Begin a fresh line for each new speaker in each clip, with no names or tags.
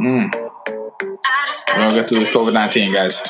Mm. We're gonna get through this COVID nineteen, guys.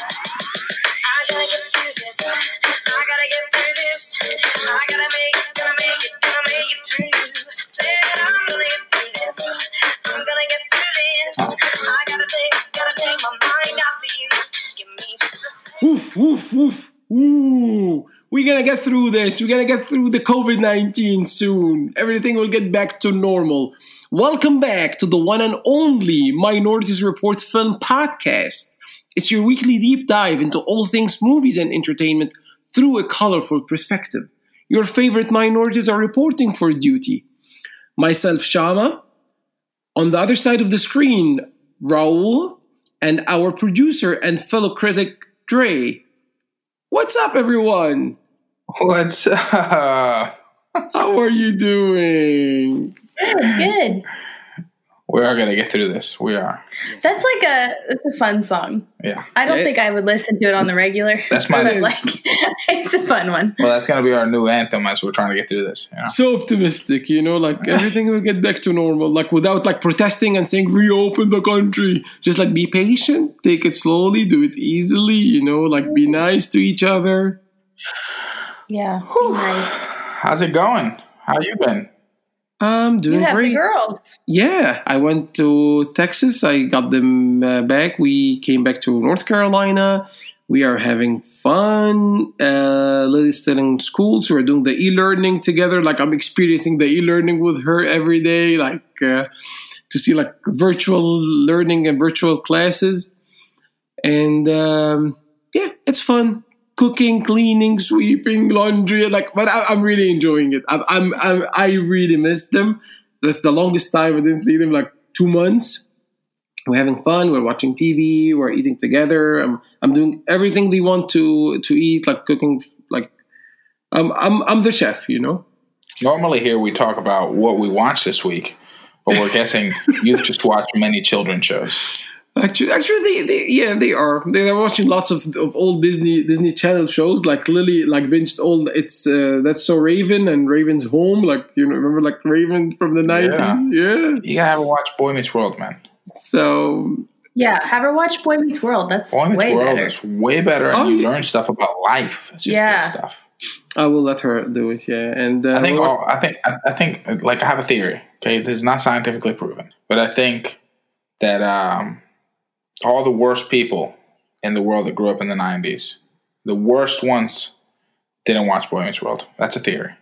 Get through this. We're gonna get through the COVID 19 soon. Everything will get back to normal. Welcome back to the one and only Minorities Reports Film Podcast. It's your weekly deep dive into all things movies and entertainment through a colorful perspective. Your favorite minorities are reporting for duty. Myself, Shama. On the other side of the screen, Raul. And our producer and fellow critic, Dre. What's up, everyone?
What's up?
How are you doing?
Good, good.
We are gonna get through this. We are.
That's like a it's a fun song.
Yeah.
I don't
Yeah.
think I would listen to it on the regular.
That's my-
but like it's a fun one.
Well, that's gonna be our new anthem as we're trying to get through this. You know?
So optimistic, you know, like everything will get back to normal, like without like protesting and saying reopen the country. Just like be patient, take it slowly, do it easily, you know, like be nice to each other.
Yeah. Be nice.
How's it going? How you been?
I'm
You
doing
have
great.
the girls.
Yeah, I went to Texas. I got them uh, back. We came back to North Carolina. We are having fun. Uh, Lily's still in school, so we're doing the e-learning together. Like I'm experiencing the e-learning with her every day, like uh, to see like virtual learning and virtual classes. And um, yeah, it's fun. Cooking, cleaning, sweeping, laundry, like, but I, I'm really enjoying it. I'm, I'm, I'm, I really miss them. That's the longest time I didn't see them, like two months. We're having fun. We're watching TV. We're eating together. I'm, I'm doing everything they want to to eat, like cooking. Like, I'm, I'm, I'm the chef, you know.
Normally here we talk about what we watched this week, but we're guessing you've just watched many children's shows.
Actually, actually, they, they yeah, they are. They are watching lots of, of old Disney Disney Channel shows. Like Lily, like binged all. It's uh, that's so Raven and Raven's Home. Like you know, remember like Raven from the nineties. Yeah.
You gotta have a watch Boy Meets World, man.
So
Yeah. Have her watch Boy Meets World. That's
Boy Meets
way
World
better.
is way better, and
Oh,
you
yeah.
learn stuff about life. It's just
Yeah.
good stuff.
I will let her do it. Yeah, and uh,
I think.
we'll-
All, I think. I, I think. Like I have a theory. Okay, this is not scientifically proven, but I think that um, all the worst people in the world that grew up in the '90s, the worst ones, didn't watch Boy Meets World. That's a theory.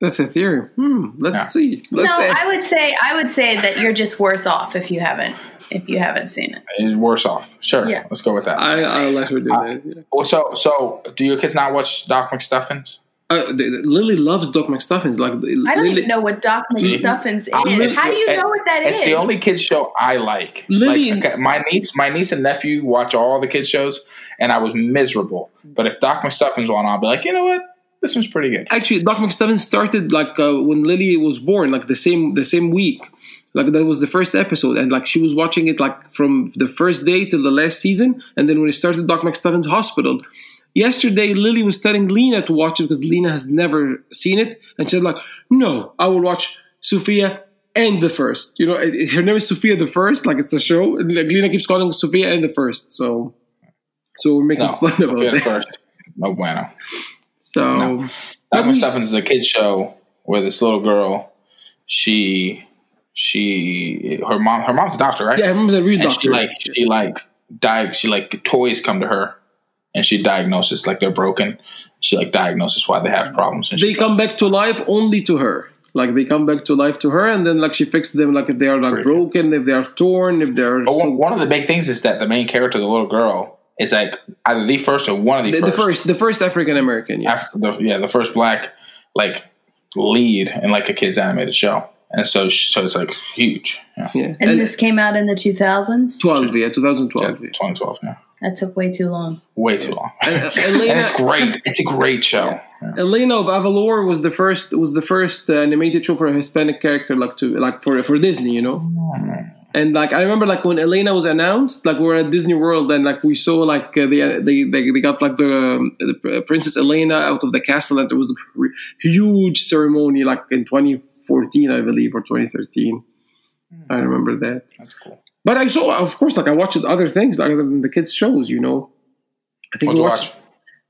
that's a theory. Hmm. Let's
Yeah.
see. Let's
no,
say.
I would say I would say that you're just worse off if you haven't if you haven't seen it.
It's worse off. Sure.
Yeah.
Let's go with that.
I, I'll let her do that. Yeah.
well, so so do your kids not watch Doc McStuffins?
Uh, th- th- Lily loves Doc McStuffins. Like
I don't
Lily,
even know what Doc McStuffins
I'm-
is. How do you
it-
know what that is?
It's the only kids show I like.
Lily-
Like, okay, my niece, my niece and nephew watch all the kids shows, and I was miserable. But if Doc McStuffins on, I'll be like, you know what, this one's pretty good.
actually Doc McStuffins started like uh, when Lily was born, like the same the same week. Like that was the first episode, and like she was watching it like from the first day till the last season, and then when it started, Doc McStuffins Hospital. Yesterday, Lily was telling Lena to watch it because Lena has never seen it, and she's like, "No, I will watch Sofia and the first. You know, it- it- her name is Sofia the First, like it's a show, and like, Lena keeps calling Sofia and the First. So, so we're making
No,
fun of
Sofia the first, no bueno.
So,
No.
That was-
McStuffins is a kids show where this little girl, she, she, her mom, her mom's a doctor, right?
yeah, I remember that real
and
doctor.
she like she like di- she like toys come to her and she diagnoses like they're broken she like diagnoses why they have problems and
they
she
come back to life only to her. Like they come back to life to her, and then like she fixes them. Like if they are like
Pretty
broken, if they are torn, if they are
but one, one of the big things is that the main character the little girl is like either the first or one of the,
the, the
first,
first, the first African American. Yeah,
Af- the, yeah the first black like lead in like a kids animated show and so so it's like huge yeah,
yeah.
and,
And,
this came out in the 2000s.
twelve, yeah, two thousand
yeah 2012 yeah
That took way too long.
way too long
And, uh,
and it's great it's a great show Yeah.
Elena of Avalor was the first was the first uh, animated show for a Hispanic character, like to like for for Disney, you know. And like I remember, like when Elena was announced, like we are at Disney World, and like we saw like uh, they, they they they got like the, um, the Princess Elena out of the castle, and there was a huge ceremony like in 2014, I believe, or 2013. I remember that.
That's cool.
But I saw, of course, like I watched other things other than the kids' shows. You know, I think
What'd
watched.
watch?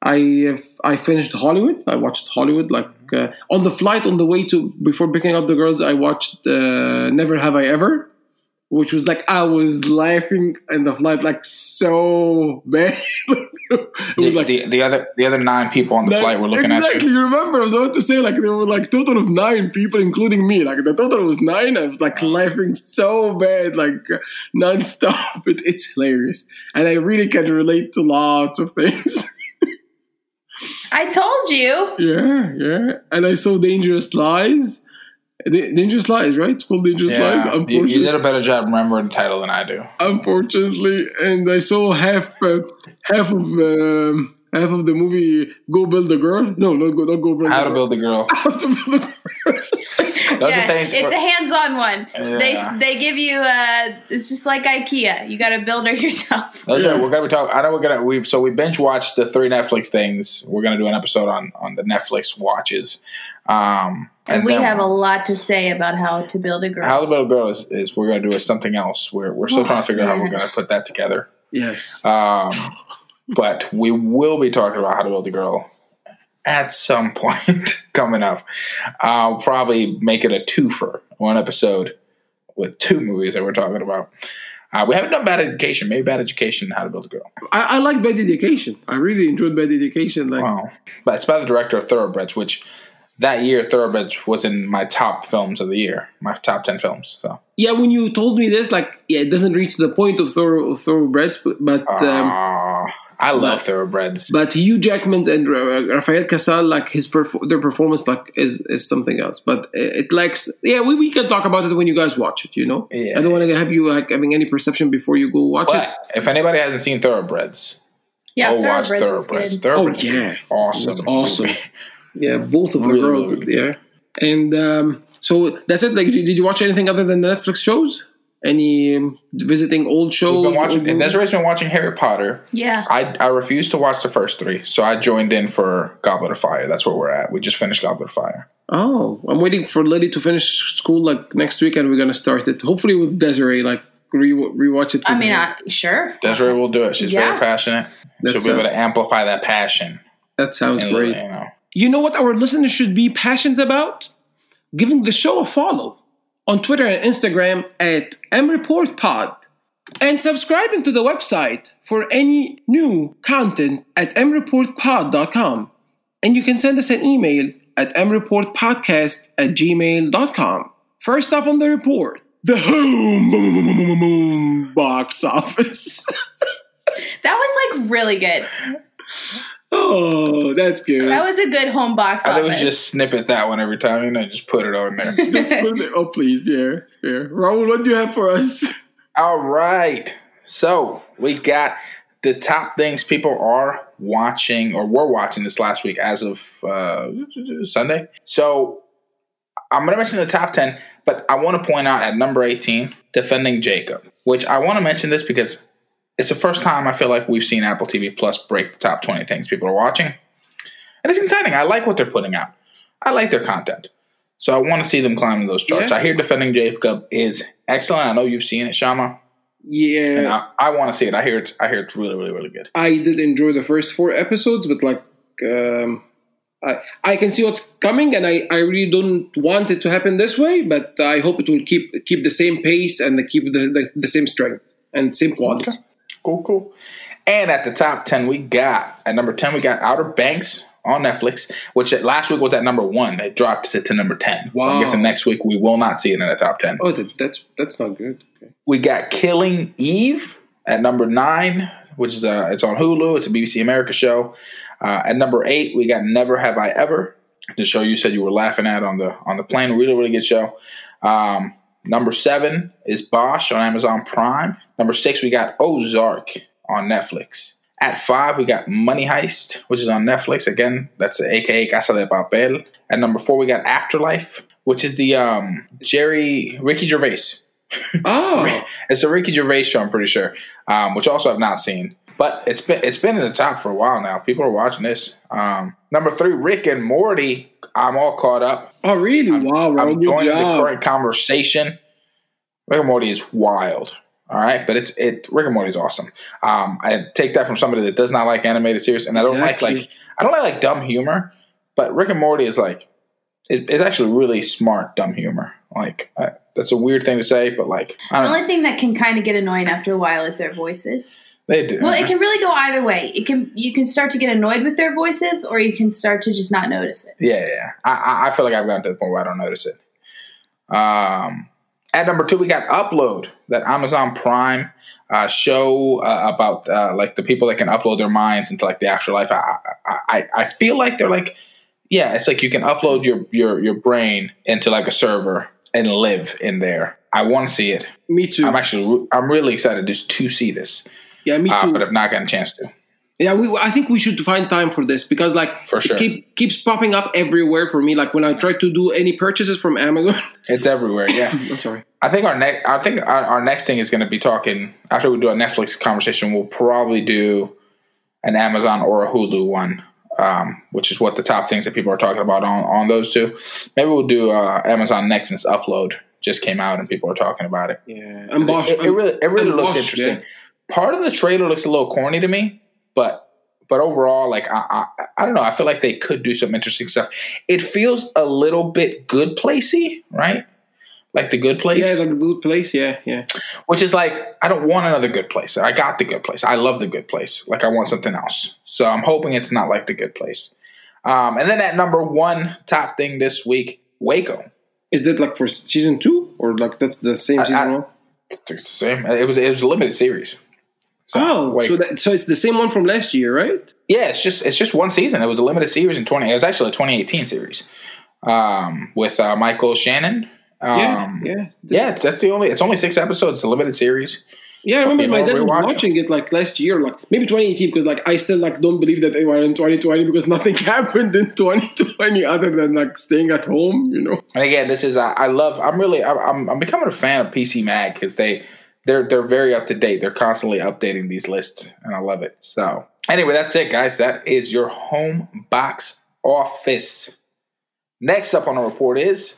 I have, I finished Hollywood. I watched Hollywood like uh, on the flight on the way to before picking up the girls. I watched uh, Never Have I Ever, which was like I was laughing in the flight like so bad. It was
The,
like
the, the other the other nine people on the
Like,
flight were looking
exactly,
at you.
you remember, I was about to say, like, there were like total of nine people, including me. Like, the total was nine. I was like laughing so bad, like uh, nonstop. It, it's hilarious. And I really can relate to lots of things.
I told you.
yeah, yeah. And I saw Dangerous Lies. Da- Dangerous Lies, right? It's called Dangerous Lies.
Yeah, you,
Unfortunately,
you did a better job remembering the title than I do.
unfortunately, and I saw half uh, half of um, half of the movie Go Build a Girl. No, not Go, not Go Build
How
a
to
Girl.
build a girl.
How to Build a Girl.
Yeah,
are things.
it's a hands-on one.
Yeah.
They they give you uh it's just like IKEA. You got to build her yourself.
Those
Yeah.
are, we're gonna be talking. I know we're gonna we so we binge watched the three Netflix things. We're gonna do an episode on on the Netflix watches. Um,
And, we have a lot to say about how to build a girl.
how the a girl is, is we're gonna do is something else. We're we're still trying to figure out how we're gonna put that together.
Yes.
Um, but we will be talking about how to build a girl at some point coming up. I'll probably make it a twofer, one episode with two movies that we're talking about. Uh, we haven't done bad education, maybe bad education, and how to build a girl.
I, I like Bad Education. I really enjoyed Bad Education. Like,
Wow. But it's by the director of Thoroughbreds, which that year Thoroughbreds was in my top films of the year, my top 10 films. So,
yeah, when you told me this, like, yeah, it doesn't reach the point of thorough of thoroughbreds, but but, um,
Ah, I love Thoroughbreds.
but Hugh Jackman and Rafael Casal, like his perf- their performance, like is is something else. But it lacks. Yeah, we, we can talk about it when you guys watch it. You know,
Yeah.
I don't want to have you like having any perception before you go watch it.
If anybody hasn't seen Thoroughbreds,
yeah,
go watch
Thoroughbreds is
Thoroughbreds.
good.
Thoroughbreds
Oh, yeah.
awesome.
It's awesome.
movie.
Yeah, both of the
Really,
girls.
really good.
Yeah, and um, so that's it. Like, did you watch anything other than the Netflix shows? Any um, visiting old shows?
We've been watching,
old
and? Desiree's been watching Harry Potter.
Yeah.
I, I refused to watch the first three, so I joined in for Goblet of Fire. That's where we're at. We just finished Goblet of Fire.
Oh, I'm waiting for Lily to finish school like next week, and we're gonna start it. Hopefully with Desiree, like re- rewatch it.
I
with
mean. I, sure.
Desiree will do it. She's
Yeah.
very passionate. She'll
That's
be able to amplify that passion.
that sounds
And,
great.
You know,
You know what our listeners should be passionate about? Giving the show a follow on Twitter and Instagram at mreportpod and subscribing to the website for any new content at mreportpod.com. And you can send us an email at mreportpodcast at gmail.com. First up on the report, the home box office.
That was like really good.
Oh, that's good.
That was a good home box
I think we
office.
should just snippet that one every time, and I just put it on there.
Just put it- oh, please, yeah, yeah. Raul, what do you have for us?
All right. So we got the top things people are watching or were watching this last week as of uh, Sunday. So I'm going to mention the top 10, but I want to point out at number 18, Defending Jacob, which I want to mention this because it's the first time I feel like we've seen Apple TV Plus break the top 20 things people are watching. And it's exciting. I like what they're putting out, I like their content. So I want to see them climb those charts.
Yeah.
I hear Defending Jacob is excellent. I know you've seen it, Shama.
Yeah,
And I, I want to see it. I hear it's I hear it's really, really, really good.
I did enjoy the first four episodes, but like, um, I I can see what's coming, and I, I really don't want it to happen this way, but I hope it will keep keep the same pace and keep the the, the same strength and same quality.
Okay. Cool, cool. And at the top ten, we got at number ten, we got Outer Banks on Netflix, which last week was at number one. It dropped it to number ten. So I'm
Wow.
guessing next week we will not see it in the top ten.
Oh, that's that's not good. Okay.
We got Killing Eve at number nine, which is uh it's on Hulu. It's a BBC America show. Uh, at number eight, we got Never Have I Ever, the show you said you were laughing at on the on the plane. Really, really good show. Um, number seven is Bosch on Amazon Prime. Number six, we got Ozark on Netflix. At five, we got Money Heist, which is on Netflix. Again, that's the AKA Casa de Papel. At number four, we got Afterlife, which is the um, Jerry Ricky Gervais
Oh,
It's a Ricky Gervais show, I'm pretty sure, um, which also I've not seen. But it's been it's been in the top for a while now. People are watching this. Um, number three, Rick and Morty. I'm all caught up.
oh, really? wow, bro,
I'm joining the current conversation. Rick and Morty is wild. All right, but it's it. Rick and Morty is awesome. Um, I take that from somebody that does not like animated series, and I don't
Exactly.
like like I don't like like dumb humor. But Rick and Morty is like it, it's actually really smart dumb humor. Like uh, that's a weird thing to say, but like I
The
don't know.
only thing that can kind of get annoying after a while is their voices.
They do.
Well, it can really go either way. It can you can start to get annoyed with their voices, or you can start to just not notice it.
Yeah, yeah. yeah. I, I- I feel like I've gotten to the point where I don't notice it. Um, at number two, we got Upload, that Amazon Prime uh, show uh, about uh, like the people that can upload their minds into like the afterlife. I, I, I, feel like they're like, yeah, it's like you can upload your your your brain into like a server and live in there. I want to see it.
Me too.
I'm actually I'm really excited just to see this,
yeah, me
uh,
too.
but I've not gotten a chance to.
Yeah, we, I think we should find time for this because like
For sure.
it keep, keeps popping up everywhere for me. Like when I try to do any purchases from Amazon.
It's everywhere. Yeah.
I'm sorry.
I think our next. I think our, our next thing is going to be talking after we do a Netflix conversation. We'll probably do an Amazon or a Hulu one, um, which is what the top things that people are talking about on on those two. Maybe we'll do uh, Amazon next since Upload just came out and people are talking about it.
Yeah, I'm Bosch.
It, it really, it really
I'm
looks
Bosch,
interesting.
yeah.
Part of the trailer looks a little corny to me, but but overall, like I, I, I don't know. I feel like they could do some interesting stuff. It feels a little bit good placey, right? Like the good place
Yeah, it's like a good place. Yeah, yeah.
which is like I don't want another good place. I got the good place. I love the good place. Like I want something else. So I'm hoping it's not like the good place. Um, and then at number one top thing this week, Waco.
Is that like for season two or like that's the same
I-
season
I-
one?
It's the same. It was it was a limited series. So,
Oh,
Waco.
so that, so it's the same one from last year, right?
yeah, it's just it's just one season. It was a limited series in twenty. It was actually a 2018 series um, with uh, Michael Shannon. Um,
yeah, yeah.
yeah. It's, that's the only. It's only six episodes. It's a limited series.
Yeah, I remember
you
my dad was watching it like last year, like maybe 2018, because like I still like don't believe that they were in 2020 because nothing happened in 2020 other than like staying at home, you know.
And again, this is I, I love. I'm really I'm I'm becoming a fan of PC Mag because they they're they're very up to date. They're constantly updating these lists, and I love it. So anyway, that's it, guys. That is your home box office. Next up on the report is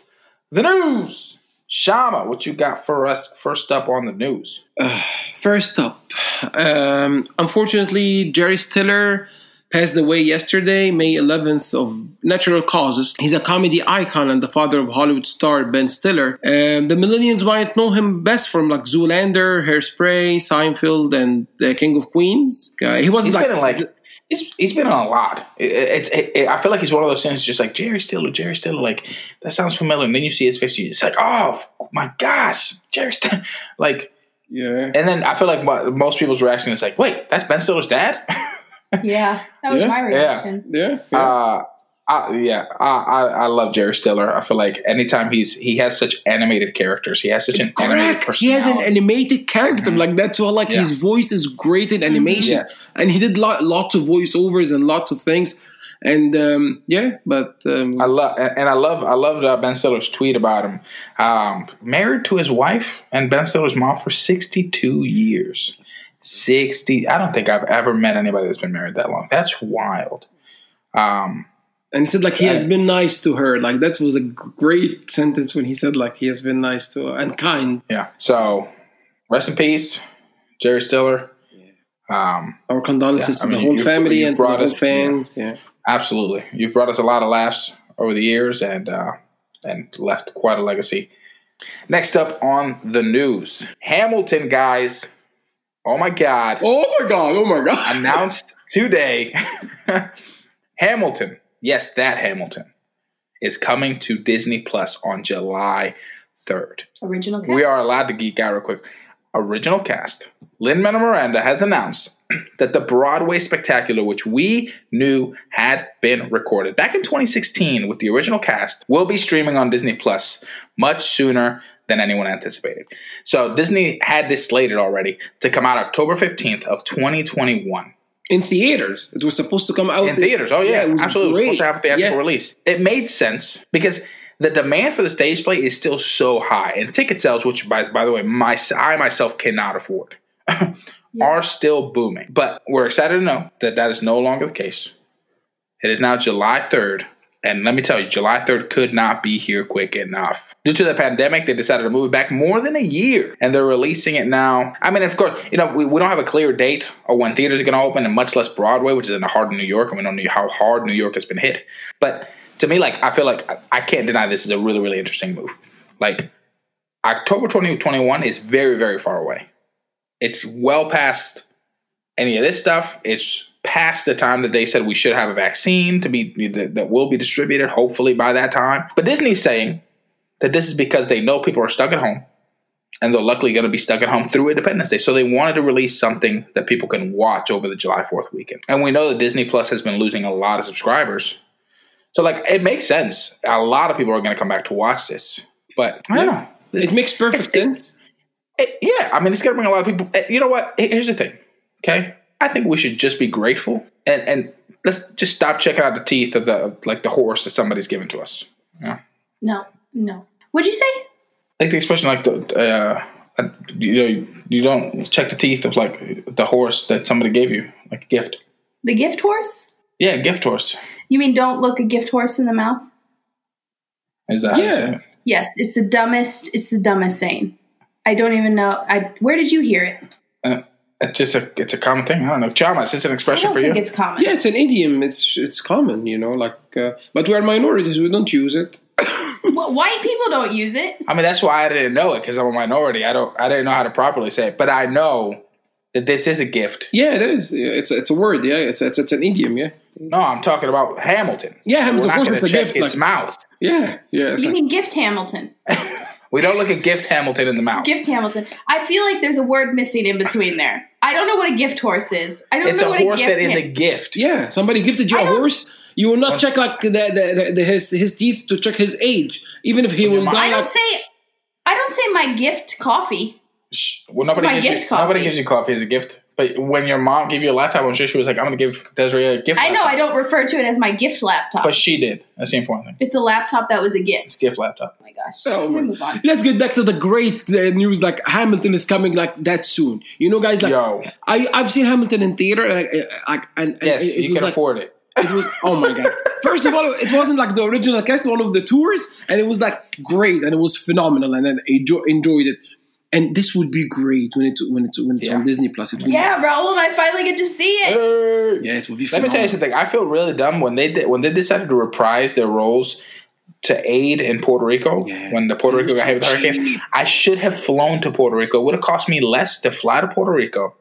the news. Shama, what you got for us? First up on the news.
First up, um, unfortunately, Jerry Stiller passed away yesterday, May 11th, of natural causes. He's a comedy icon and the father of Hollywood star Ben Stiller. Um, the millennials might know him best from like Zoolander, Hairspray, Seinfeld, and The King of Queens. Uh, he wasn't
He's
like,
like he's, he's been on a lot. It, it, it, it- I feel like he's one of those things, just like Jerry Stiller, Jerry Stiller. Like that sounds familiar, and then you see his face, you it's like, oh my gosh, Jerry Stiller. Like,
yeah.
and then I feel like mo- most people's reaction is like, wait, that's Ben Stiller's dad.
Yeah, that was
Yeah.
my reaction.
Yeah. yeah.
uh, I, yeah, I, I I love Jerry Stiller. I feel like anytime he's he has such animated characters, he has such an animated
Correct. He has an animated character. Like that's why, like
Yeah.
his voice is great in animation,
Yes.
and he did lo- lots of voiceovers and lots of things. And um, yeah, but um,
I love and I love I loved uh, Ben Stiller's tweet about him. Um, married to his wife and Ben Stiller's mom for sixty two years. Sixty. I don't think I've ever met anybody that's been married that long. That's wild. Um,
and he said like he has been nice to her. Like that was a great sentence when he said like he has been nice to her and kind.
yeah. So rest in peace, Jerry Stiller. Um,
Our condolences
Yeah, I
to
mean,
the whole
you-
family
you
and to the
us-
fans. Yeah.
absolutely, you've brought us a lot of laughs over the years and uh, and left quite a legacy. Next up on the news, Hamilton guys. Oh my God.
Oh my god! Oh my god!
announced today Hamilton, yes, that Hamilton, is coming to Disney Plus on July 3rd.
Original cast.
We are allowed to geek out real quick. Original cast. Lin Manuel Miranda has announced that the Broadway spectacular, which we knew had been recorded back in 2016 with the original cast, will be streaming on Disney Plus much sooner than anyone anticipated. So Disney had this slated already to come out October 15th of 2021
in theaters, it was supposed to come out
in theaters. Oh yeah,
it was
absolutely. It was supposed to have a theatrical
Yeah.
release. It made sense because the demand for the stage play is still so high, and ticket sales, which by by the way, my I myself cannot afford, are still booming. But we're excited to know that that is no longer the case. It is now July third, and let me tell you, July 3rd could not be here quick enough. Due to the pandemic, they decided to move it back more than a year, and they're releasing it now. I mean, of course, you know, we, we don't have a clear date or when theaters are going to open, and much less Broadway, which is in the heart of New York, and we don't know how hard New York has been hit. But to me, like, I feel like I can't deny this is a really, really interesting move. Like, October 2021 is very, very far away. It's well past any of this stuff. It's past the time that they said we should have a vaccine to be that, that will be distributed hopefully by that time. But Disney's saying that this is because they know people are stuck at home and they're luckily going to be stuck at home through Independence Day. So they wanted to release something that people can watch over the July 4th weekend. And we know that Disney Plus has been losing a lot of subscribers. So like it makes sense. A lot of people are going to come back to watch this. But I don't
Yeah.
know. This-
It makes perfect
it-
sense.
it- yeah, I mean, it's going to bring a lot of people. eh, You know what? Here's the thing. Okay, I think we should just be grateful and and let's just stop checking out the teeth of the of, like the horse that somebody's given to us. Yeah,
No, no. What'd you say?
like the expression like the uh, uh, you know you don't check the teeth of like the horse that somebody gave you like a gift.
The gift horse?
Yeah, gift horse.
You mean don't look a gift horse in the mouth?
Is that
Yeah.
it?
Yes, it's the dumbest. It's the dumbest saying. I don't even know. I where did you hear it?
Uh, it's just a it's a common thing. I don't know. Shama, is this an
I
expression
don't
for
think
you?
it's common.
Yeah, it's an idiom. It's it's common, you know. Like, uh, but we are minorities. We don't use it.
Well, white people don't use it.
I mean, that's why I didn't know it because I'm a minority. I don't I didn't know how to properly say it, but I know that this is a gift.
Yeah, it is. Yeah, it's a, it's a word. Yeah, it's it's it's an idiom. Yeah,
No, I'm talking about Hamilton.
Yeah, Hamilton,
We're not going to
it's a
check
gift,
its
like-
mouth.
yeah, yeah.
You
like,
mean gift Hamilton?
We don't look at gift Hamilton in the mouth.
Gift Hamilton. I feel like there's a word missing in between there. I don't know what a gift horse is. I don't
it's
know what
a
what
horse
a gift
that is a gift.
yeah, somebody gifted you a horse. You will not
Once-
check like the, the, the, the his his teeth to check his age, even if he will die.
I don't
Like,
say. I don't say my gift coffee.
Shh. Well, nobody
my
gives you
coffee.
nobody gives you coffee as a gift. But when your mom gave you a laptop, I'm sure she was like, "I'm going to give Desiree a gift."
I know. I don't refer to it as my gift laptop.
But she did. That's the important thing.
it's a laptop that was a gift.
It's a gift laptop.
My gosh.
Oh
Can we move on?
Let's get back to the great uh, news. Like Hamilton is coming like that soon. You know, guys. Like
Yo,
I I've seen Hamilton in theater, and, I, I, and, and
yes,
it, it
you can
like,
afford it.
It was oh my god! First of all, it wasn't like the original cast, one of the tours, and it was like great, and it was phenomenal, and I enjoy, enjoyed it. And this would be great when it when it's when it's
Yeah.
on Disney Plus. It would,
Yeah, Raul and I finally get to see it.
Hey.
yeah, it would be.
Let me tell you something. I feel really dumb when they did when they decided to reprise their roles to aid in Puerto Rico
Yeah.
when the Puerto Rico got hit with the hurricane. I should have flown to Puerto Rico. It would have cost me less to fly to Puerto Rico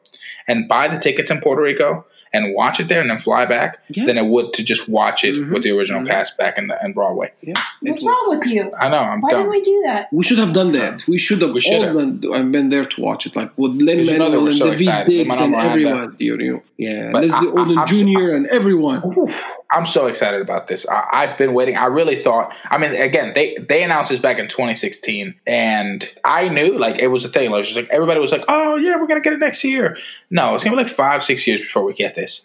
and buy the tickets in Puerto Rico and watch it there and then fly back
Yeah.
than it would to just watch it
Mhm.
with the original
Mhm.
cast back in, the, in Broadway.
Yeah,
What's
it-
wrong with you?
I know I'm
Why
dumb.
didn't we do that?
We should have done that. We should have
We should
all
have.
been, I've been there to watch it, like with Lin
Because you know
Manuel
were
and
so
David
excited.
Diggs and everyone. You know, yeah,
But
Leslie
I- I-
Odom
I'm
Jr. and everyone.
Oof, I'm so excited about this. I, I've been waiting. I really thought. I mean, again, they they announced this back in 2016, and I knew like it was a thing. Like, was just like everybody was like, "Oh yeah, we're gonna get it next year." No, it's gonna be like five, six years before we get this.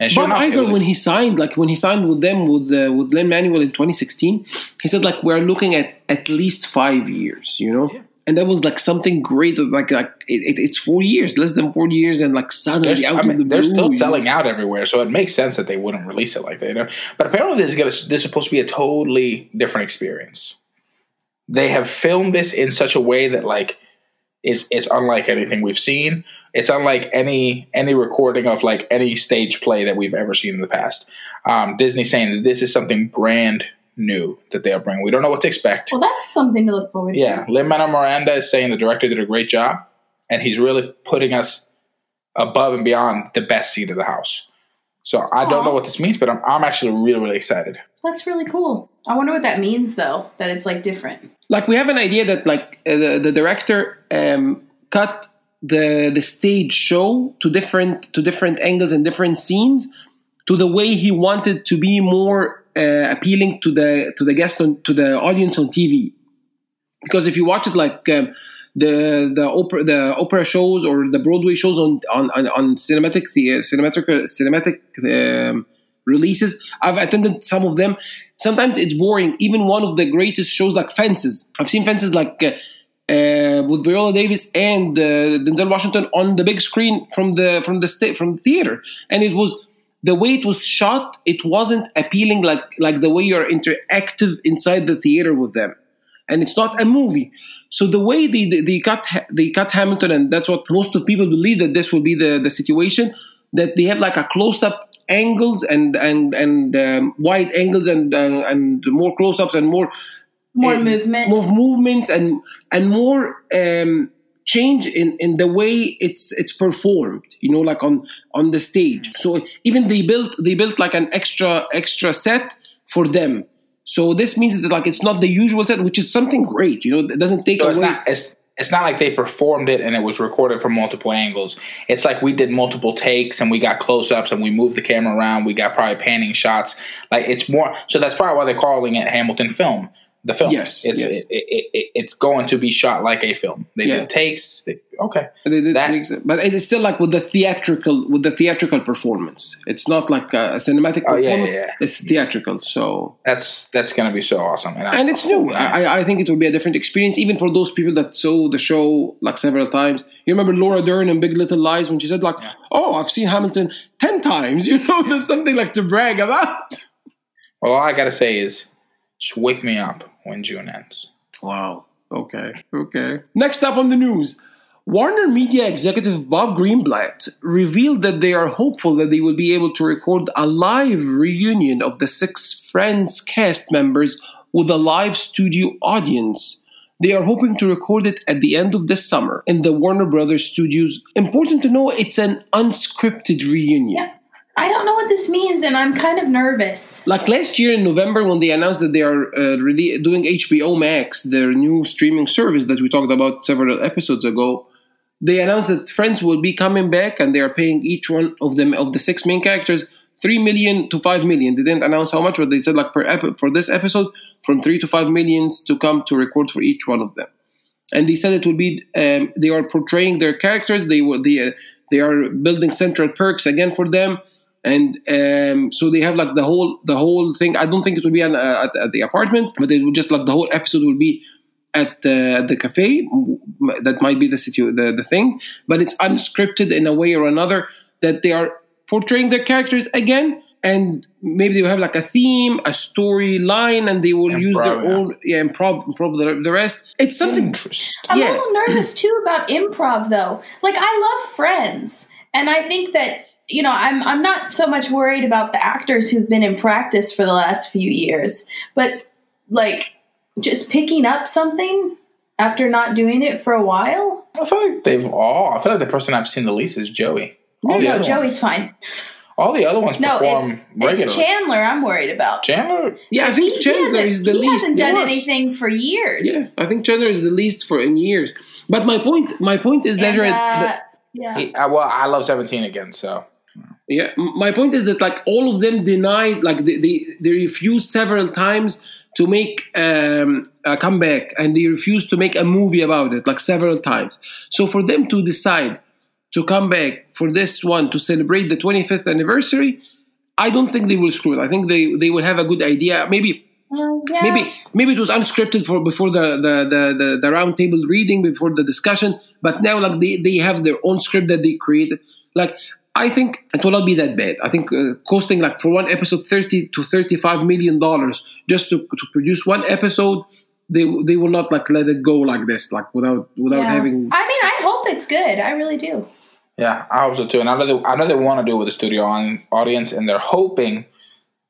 And sure
Bob
enough, was-
when he signed, like when he signed with them with uh, with Lin Manuel in 2016, he said like we're looking at at least five years, you know,
Yeah.
And that was like something great. Like like it, it, it's four years, less than four years, and like suddenly
They're,
out
I
of the
mean, they're
blue,
still
you know?
selling out everywhere, so it makes sense that they wouldn't release it like that. You know? But apparently, this is gonna this is supposed to be a totally different experience. They have filmed this in such a way that like is it's unlike anything we've seen. It's unlike any any recording of like any stage play that we've ever seen in the past. Um, Disney saying that this is something brand new that they are bringing. We don't know what to expect.
Well, that's something to look forward
Yeah,
to.
Yeah, Lin Manuel Miranda is saying the director did a great job, and he's really putting us above and beyond the best seat of the house. So I don't know what this means, but I'm, I'm actually really really excited.
That's really cool. I wonder what that means, though. That it's like different.
like we have an idea that like uh, the, the director um, cut the the stage show to different to different angles and different scenes to the way he wanted to be more appealing to the to the guest on to the audience on TV because if you watch it like um, the the opera the opera shows or the Broadway shows on on on, on cinematic the cinematic cinematic um, releases. I've attended some of them. Sometimes it's boring. Even one of the greatest shows like Fences. I've seen Fences like uh, uh, with Viola Davis and uh, Denzel Washington on the big screen from the from the state from the theater, and it was the way it was shot. It wasn't appealing like like the way you're interactive inside the theater with them, and it's not a movie. So the way they they, they cut they cut Hamilton, and that's what most of people believe that this will be the the situation that they have like a close up angles and and and um, wide angles and uh, and more close ups and more
More
uh,
movement.
more movements and and more um, change in in the way it's it's performed you know like on on the stage so even they built they built like an extra extra set for them so this means that like it's not the usual set which is something great you know it doesn't take
So it's
away
not it's it's not like they performed it and it was recorded from multiple angles. It's like we did multiple takes and we got close ups and we moved the camera around. We got probably panning shots. Like it's more. So that's probably why they're calling it Hamilton film. The film.
Yes,
It's
yes.
It, it, it, it's going to be shot like a film. They
Yeah.
did takes. They, okay.
They did
That-
things- but it is still like with the theatrical with the theatrical performance. It's not like a, cinematic
Oh, yeah,
performance.
yeah, yeah.
It's theatrical. So
That's that's going to be so awesome. And, I,
and it's new. I, I think it will be a different experience, even for those people that saw the show like several times. You remember Laura Dern in Big Little Lies when she said like, "Oh, I've seen Hamilton ten times." You know, there's something like to brag about.
well, all I got to say is just wake me up when June ends.
Wow. Okay. Okay. Next up on the news. Warner Media executive Bob Greenblatt revealed that they are hopeful that they will be able to record a live reunion of the six Friends cast members with a live studio audience. They are hoping to record it at the end of this summer in the Warner Brothers studios. Important to know it's an unscripted reunion.
Yeah. I don't know what this means, and I'm kind of nervous.
Like last year in November, when they announced that they are uh, really doing HBO Max, their new streaming service that we talked about several episodes ago, they announced that Friends will be coming back, and they are paying each one of them of the six main characters three million to five million. They didn't announce how much, but they said like per epi- for this episode, from three to five millions to come to record for each one of them. And they said it will be um, they are portraying their characters. They will they uh, they are building central perks again for them and um, so they have like the whole the whole thing. I don't think it will be an, uh, at, at the apartment, but it will just like the whole episode will be at uh, the cafe. That might be the situ- the the thing, but it's unscripted in a way or another that they are portraying their characters again. And maybe they will have like a theme, a storyline, and they will use their
yeah.
own yeah improv, improv the, the rest. It's something
I'm
Yeah.
a little nervous too about improv though. Like I love Friends, and I think that you know I'm I'm not so much worried about the actors who've been in practice for the last few years, but like just picking up something after not doing it for a while.
I feel like they've all. I feel like the person I've seen the least is Joey. All the
no, Joey's
ones,
fine.
all the other ones
No,
perform
it's
regularly.
it's Chandler. I'm worried about.
Chandler.
yeah. I think
he
Chandler
hasn't-
is the
he
least.
hasn't done
worst.
anything for years.
Yeah, I think Chandler is the least for in years. But my point, my point is that,
And, uh,
that
yeah.
He, uh, well, I love Seventeen again. So
yeah, my point is that like all of them denied, like they they, they refused several times to make um, a comeback, and they refused to make a movie about it, like several times. So for them to decide to come back for this one to celebrate the 25th anniversary, I don't think they will screw it. I think they they will have a good idea. Maybe
yeah.
maybe maybe it was unscripted for before the the the, the, the round table reading before the discussion but now like they, they have their own script that they created like i think it will not be that bad i think uh, costing like for one episode 30 to 35 million dollars just to, to produce one episode they they will not like let it go like this like without without
Yeah.
having
I mean, I hope it's good. I really do.
yeah, I hope so too. And I know they, I know they want to do it with a studio on, audience, and they're hoping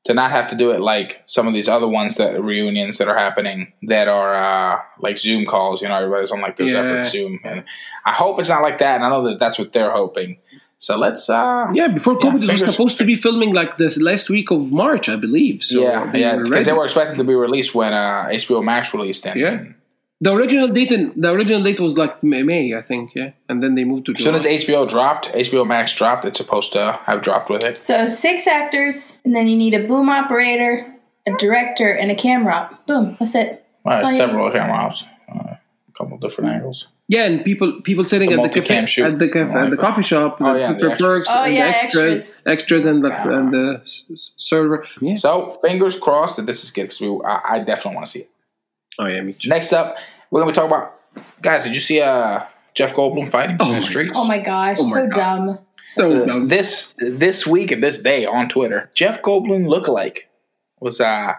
to not have to do it like some of these other ones that reunions that are happening that are uh, like Zoom calls. You know, everybody's on like their
Yeah.
separate Zoom, and I hope it's not like that. And I know that that's what they're hoping. So let's. uh
yeah before
Yeah,
covid it was supposed to be filming like this last week of march i believe so
yeah,
they
yeah, because they were expected to be released when uh, HBO Max released it.
Yeah. the original date in, the original date was like May, May, I think, yeah, and then they moved to
As soon as HBO dropped, HBO Max dropped, it's supposed to have dropped with it.
So six actors, and then you need a boom operator, a director, and a camera op. Boom. That's it. That's all
several camera ops, uh, a couple different angles.
Yeah, and people people sitting
The
at the
multi-cam
cafe
shoot.
at the cafe, at the coffee shop,
Oh,
the
yeah, the extras.
perks,
Oh,
and
yeah,
the extras,
extras.
extras, and the and the server. Yeah.
So fingers crossed that this is good because we I, I definitely want to see it.
Oh yeah, me too.
Next up, we're gonna be talking about guys. Did you see uh Jeff Goldblum fighting
Oh
in the streets?
Oh my gosh,
Oh my
so
God.
dumb.
So
Uh,
dumb.
this this week and this day on Twitter, Jeff Goldblum lookalike was uh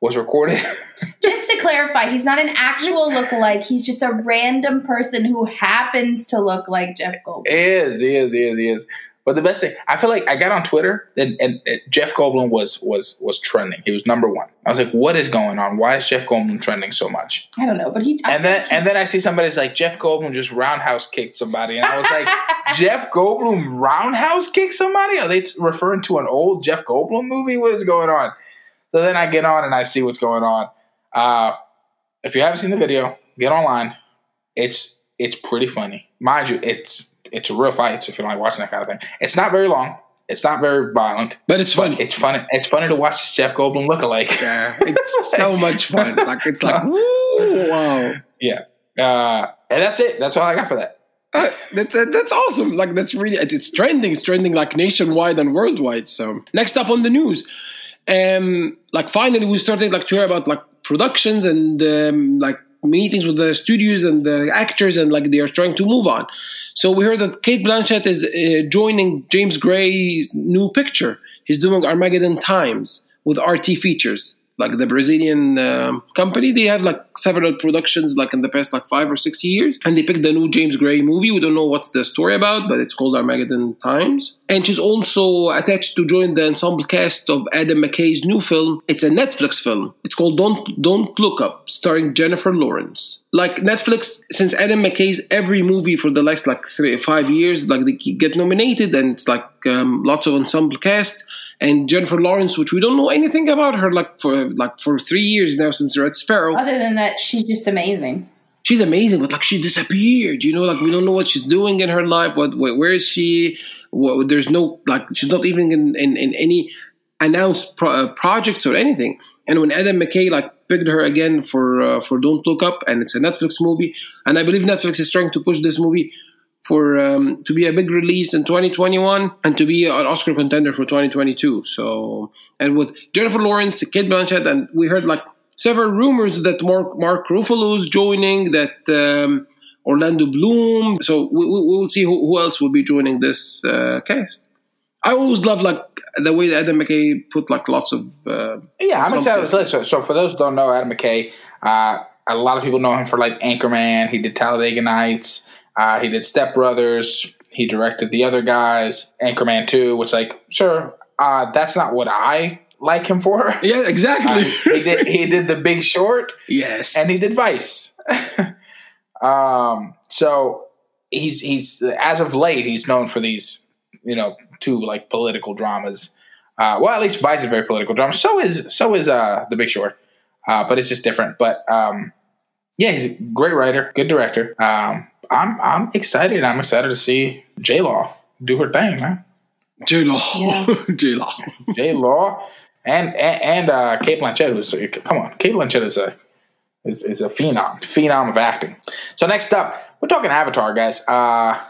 was recorded.
Just to clarify, he's not an actual lookalike. He's just a random person who happens to look like Jeff Goldblum.
is he is he is he is. But the best thing, I feel like I got on Twitter and, and, and Jeff Goldblum was was was trending. He was number one. I was like, what is going on? Why is Jeff Goldblum trending so much?
I don't know, but he.
And then and then I see somebody's like Jeff Goldblum just roundhouse kicked somebody, and I was like, Jeff Goldblum roundhouse kicked somebody? Are they t- referring to an old Jeff Goldblum movie? What is going on? So then I get on and I see what's going on. Uh, if you haven't seen the video, get online. It's it's pretty funny, mind you. It's it's a real fight. So if you don't like watching that kind of thing, it's not very long. It's not very violent.
but it's funny.
It's funny. It's funny to watch this Jeff Goldblum lookalike.
yeah, it's so much fun. Like it's like woo, wow.
Yeah, uh, and that's it. That's all I got for that.
Uh, that, that, that's awesome. Like that's really it's trending. It's trending like nationwide and worldwide. So next up on the news, um, like finally we started like to hear about like productions and um, like meetings with the studios and the actors and like they are trying to move on. So we heard that Cate Blanchett is uh, joining James Gray's new picture. He's doing Armageddon Times with RT Features, like the Brazilian um, company. They have like several productions like in the past like five or six years, and they picked the new James Gray movie. We don't know what's the story about, but it's called Armageddon Times. And she's also attached to join the ensemble cast of Adam McKay's new film. It's a Netflix film. It's called Don't Don't Look Up, starring Jennifer Lawrence. Like Netflix, since Adam McKay's every movie for the last like three five years, like they get nominated, and it's like um, lots of ensemble cast and Jennifer Lawrence, which we don't know anything about her, like for like for three years now since Red Sparrow.
Other than that, she's just amazing.
She's amazing, but like she disappeared. You know, like we don't know what she's doing in her life. What, where, where is she? What, there's no like she's not even in, in, in any announced pro- uh, projects or anything. And when Adam McKay like picked her again for uh, for Don't Look Up, and it's a Netflix movie, and I believe Netflix is trying to push this movie for um, to be a big release in 2021 and to be an Oscar contender for 2022. So, and with Jennifer Lawrence, Cate Blanchett, and we heard like several rumors that Mark Mark Ruffalo's joining, that um, Orlando Bloom. So we, we, will see who, who else will be joining this uh, cast. I always love like the way that Adam McKay put like lots of. Uh,
Yeah, I'm excited listen. So, for those who don't know, Adam McKay, uh, a lot of people know him for like Anchorman. He did Talladega Nights. Uh, he did Step Brothers. He directed the other guys, Anchorman 2, which, like, sure, uh, that's not what I like him for.
yeah,
Uh,
exactly.
he did he did The Big Short
yes,
and he did Vice. um, so he's he's as of late he's known for these you know two like political dramas. Uh, well, at least Vice is a very political drama. So is so is uh, The Big Short, uh, but it's just different. But um, yeah, he's a great writer, good director. Um, I'm I'm excited. I'm excited to see J Law do her thing, man.
J Law,
Yeah.
J Law.
J Law and and, and uh, Cate Blanchett, who's come on, Cate Blanchett is a is, is a phenom, phenom of acting. So next up, we're talking Avatar, guys. Uh,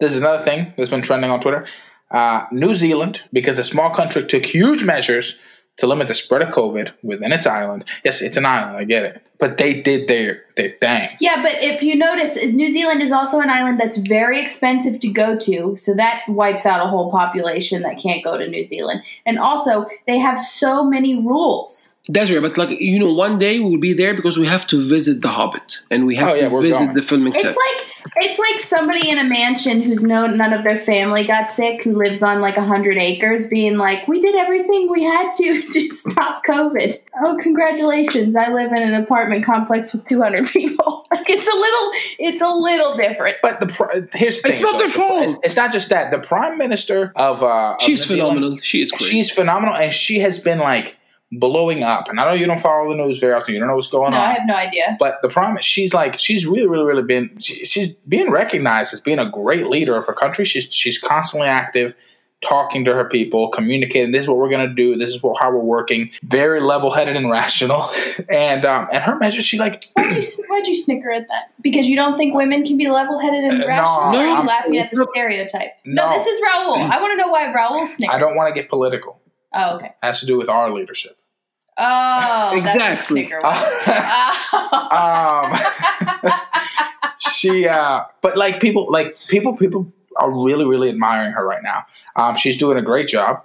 this is another thing that's been trending on Twitter. Uh, New Zealand, because the small country took huge measures to limit the spread of COVID within its island. Yes, it's an island, I get it, but they did their their thing.
Yeah, but if you notice, New Zealand is also an island that's very expensive to go to, so that wipes out a whole population that can't go to New Zealand. And also, they have so many rules.
That's right, but like you know, one day we'll be there because we have to visit the Hobbit and we have
Oh, yeah,
to visit
going.
the filming
It's
set.
like it's like somebody in a mansion who's no none of their family got sick, who lives on like a hundred acres, being like, "We did everything we had to to stop COVID." Oh, congratulations! I live in an apartment complex with two hundred people. Like it's a little, it's a little different.
But the pri- here's the
It's
thing,
not their fault.
It's not just that. The prime minister of uh, of
She's
Zealand-
phenomenal. She is great.
She's phenomenal, and she has been like blowing up. And I know you don't follow the news very often; you don't know what's going
on. I have no idea.
But the problem is, she's like she's really, really, really been she, she's being recognized as being a great leader of her country. She's she's constantly active. talking to her people, communicating. This is what we're going to do. This is what, how we're working. Very level headed and rational. And um, and her measures, she like
Why'd you why'd you snicker at that? Because you don't think women can be level headed and
Uh, no,
rational? or are
I'm-
laughing at the stereotype? No,
No.
this is Raul. I want to know why Raul snickered.
I don't want to get political.
Oh, okay.
It has to do with our leadership.
Oh, that's what
Exactly.
snicker
um, she uh but like people like people people are really really admiring her right now. Um she's doing a great job.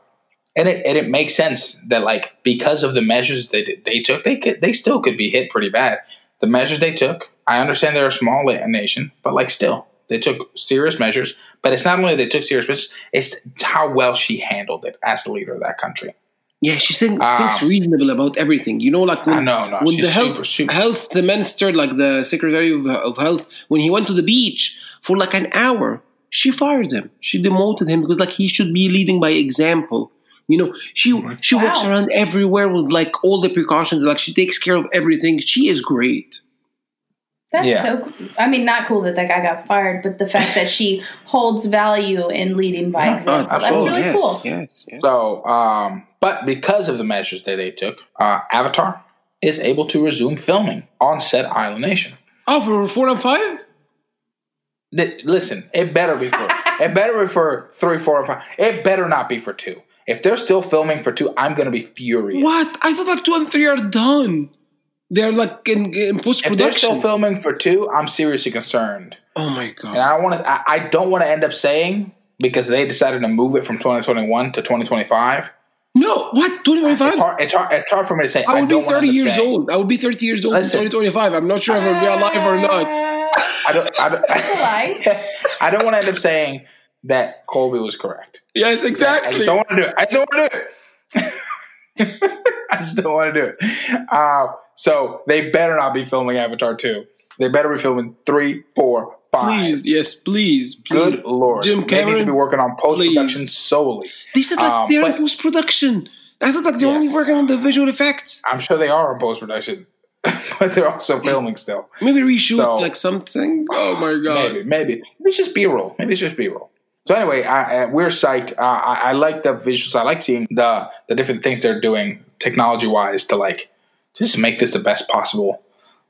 And it and it makes sense that like because of the measures they did- they took they could they still could be hit pretty bad. The measures they took i understand they're a small nation but like still they took serious measures. But it's not only they took serious measures it's how well she handled it as the leader of that country
Yeah, she said
Um,
things reasonable about everything. You know, like when,
I know, no,
when the health,
super, super-
health the minister, like the secretary of, of health, when he went to the beach for like an hour, she fired him. She demoted him because like he should be leading by example. You know, she she walks around everywhere with like all the precautions. Like she takes care of everything. She is great.
That's
Yeah.
so. cool. I mean, not cool that that guy got fired, but the fact that she holds value in leading by example. That's really
yes,
cool.
Yes, yes.
So, um, but because of the measures that they took, uh, Avatar is able to resume filming on said Island Nation.
Oh, for four and five.
Li- listen, it better be for it better be for three, four, and five. It better not be for two. If they're still filming for two, I'm gonna be furious.
What? I thought like two and three are done. They're like in, in post
If they're still filming for two, I'm seriously concerned,
Oh my god!
and! I want to. I, I don't want to end up saying because they decided to move it from 2021 to 2025.
No, what? Twenty twenty
It's hard. It's hard. It's hard for me to say.
I
I,
would
don't
be 30
to end up
years
saying-
old. I would be 30 years old
Listen.
in 2025. I'm not sure if I'll be alive or not.
I don't. I don't
That's a lie.
I don't want to end up saying that Colby was correct.
Yes, exactly.
I just don't want to do it. I just don't want to do it. I just don't want to do it. Uh, so they better not be filming Avatar 2. They better be filming three, four, five.
Please, yes, please, please.
Good lord.
Jim Cameron
they need to be working on post production solely.
They said like
Um,
they're in post production. I thought like they're only working on the visual effects.
I'm sure they are in post production, but they're also filming still.
Maybe reshoot
So-
like something. Oh my god!
Maybe, maybe. Maybe it's just B roll. Maybe it's just B roll. So anyway, I, uh, we're psyched. Uh, I, I like the visuals. I like seeing the the different things they're doing technology wise to like just make this the best possible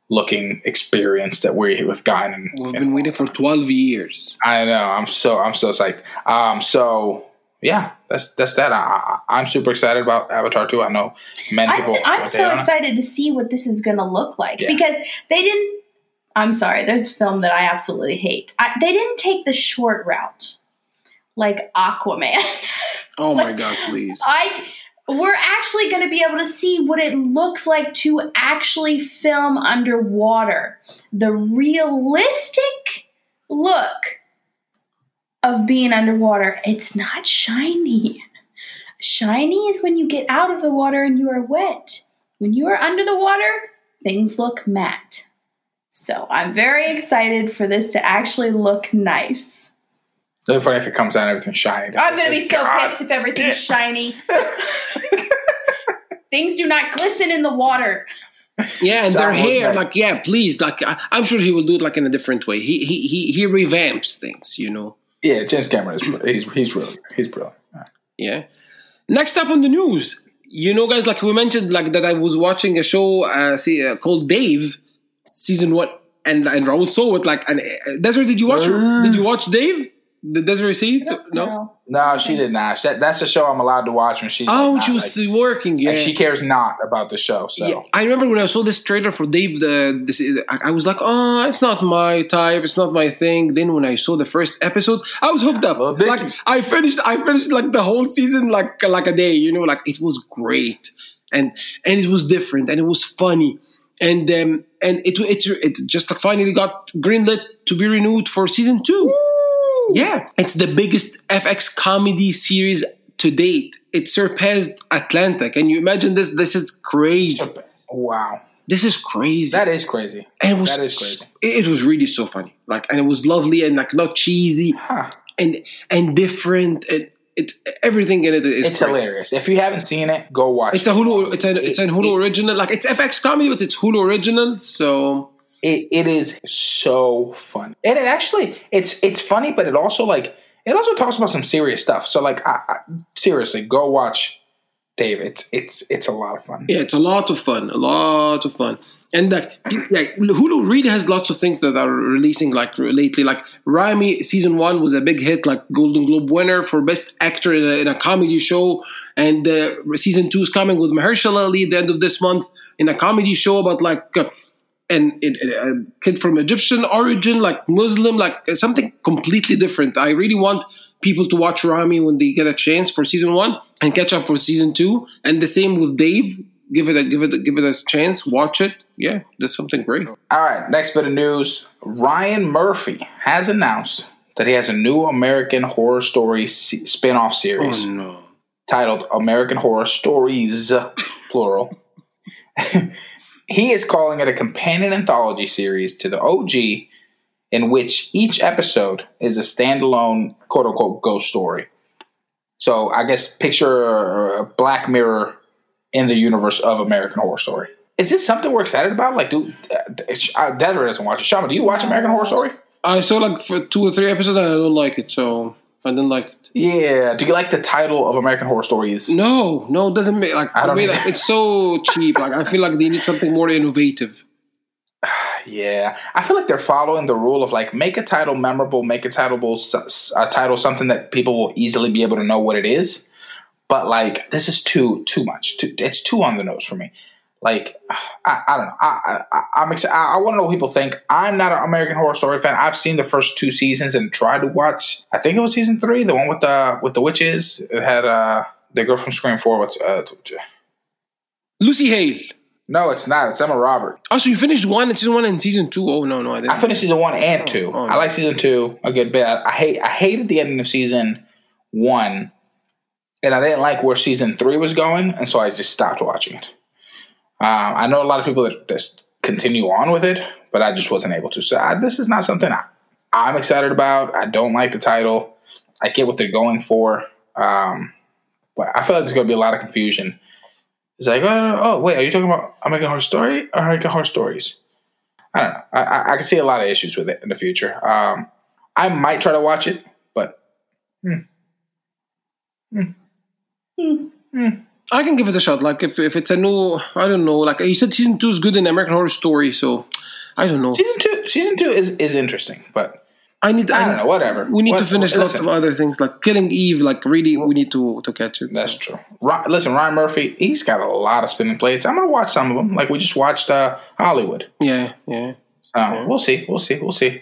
looking experience that we have gotten. And,
We've been waiting for 12 years.
I know. I'm so I'm so psyched. Um. So yeah, that's that's that. I, I, I'm super excited about Avatar 2. I know many
I'm,
people.
I'm so excited to see what this is going to look like
Yeah.
because they didn't. I'm sorry, there's a film that I absolutely hate. I, they didn't take the short route like Aquaman.
Oh my god! Please.
I we're actually going to be able to see what it looks like to actually film underwater. The realistic look of being underwater. It's not shiny. Shiny is when you get out of the water and you are wet. When you are under the water, things look matte. So I'm very excited for this to actually look nice.
It'll be funny if it comes out and everything's shiny.
I'm gonna be so
God.
pissed if everything's shiny. Things do not glisten in the water.
Yeah, and their
That was
hair,
nice.
like, yeah, please, like, I, I'm sure he will do it like in a different way. He he he, he revamps things, you know.
Yeah, James Cameron is he's he's really he's brilliant.
Yeah. Next up on the news, you know, guys, like we mentioned, like that I was watching a show uh, see, uh, called Dave, season one, and and Raul saw it. Like, and uh, Desiree, did you watch?
Mm.
Did you watch Dave? Did Desiree see it? No.
No, she did not. That, that's a show I'm allowed to watch when she's
Oh,
like,
she was
like-
working. Yeah.
and she cares not about the show. So
Yeah, I remember when I saw this trailer for Dave. The this, I I was like, oh, it's not my type. It's not my thing. Then when I saw the first episode, I was hooked up. Like? I finished, I finished like the whole season like like a day. You know, like it was great, and and it was different, and it was funny, and um and it it it just finally got greenlit to be renewed for season two. Yeah, it's the biggest FX comedy series to date. It surpassed Atlanta. Can you imagine this? This is crazy.
wow,
This is crazy.
that is crazy.
and it was
that is crazy.
It, it was really so funny. Like, and it was lovely and like not cheesy
Huh.
and and different. And it everything in it is
It's
great.
hilarious. If you haven't seen it, go watch.
It's a. Hulu. It's an it's an Hulu original. Like it's FX comedy, but it's Hulu original. So
It, it is so fun, and it actually it's it's funny, but it also like it also talks about some serious stuff. So like, I, I, seriously, go watch Dave. It's it's it's a lot of fun.
Yeah, it's a lot of fun. A lot of fun. And like, yeah, Hulu really has lots of things that are releasing like lately. Like Ramy season one was a big hit, like Golden Globe winner for best actor in a, in a comedy show. And uh, season two is coming with Mahershala Ali at the end of this month in a comedy show about like uh, an, a kid from Egyptian origin, like Muslim, like something completely different. I really want people to watch Ramy when they get a chance for season one and catch up for season two. And the same with Dave. Give it a give it a, give it a chance. Watch it. Yeah, that's something great.
All right, next bit of news: Ryan Murphy has announced that he has a new American Horror Story spin-off series
oh, no.
titled American Horror Stories, plural. he is calling it a companion anthology series to the OG, in which each episode is a standalone quote unquote ghost story. So I guess picture a Black Mirror in the universe of American Horror Story. Is this something we're excited about? Like, do uh, Desiree doesn't watch it. Shama, do you watch American Horror Story?
I saw like for two or three episodes and I don't like it, so I didn't like it.
Yeah. Do you like the title of American Horror Stories?
No, no, it doesn't make like
I don't either.
like, it's so cheap. Like I feel like they need something more innovative.
Yeah, I feel like they're following the rule of like make a title memorable, make a title a title something that people will easily be able to know what it is. But like this is too too much. Too, it's too on the nose for me. Like I, I don't know. I, I I'm excited. I, I want to know what people think. I'm not an American Horror Story fan. I've seen the first two seasons and tried to watch. I think it was season three, the one with the with the witches. It had uh the girl from Scream Four. What's uh,
Lucy Hale.
no, it's not. It's Emma Robert.
Oh, so you finished one season one and season two? Oh no, no, I didn't.
I finished season one and two.
oh,
I like season two a good bit. I, I hate I hated the ending of season one, and I didn't like where season three was going, and so I just stopped watching it. Um, I know a lot of people that just continue on with it, but I just wasn't able to. So I, this is not something I, I'm excited about. I don't like the title. I get what they're going for, um, but I feel like there's going to be a lot of confusion. It's like, oh, oh, wait, are you talking about American Horror Story or American Horror Stories? I don't know. I, I, I can see a lot of issues with it in the future. Um, I might try to watch it, but
I can give it a shot. Like if, if it's a new, I don't know. Like you said, season two is good in American Horror Story, so I don't know.
season two, season two is, is interesting, but
I need.
I don't know. Whatever.
We need
What-
to finish lots of other things, like Killing Eve. Like really, we need to to catch it.
That's true. Ry- listen, Ryan Murphy, he's got a lot of spinning plates. I'm gonna watch some of them. Like we just watched uh, Hollywood.
Yeah, yeah.
Uh, We'll see. We'll see. We'll see.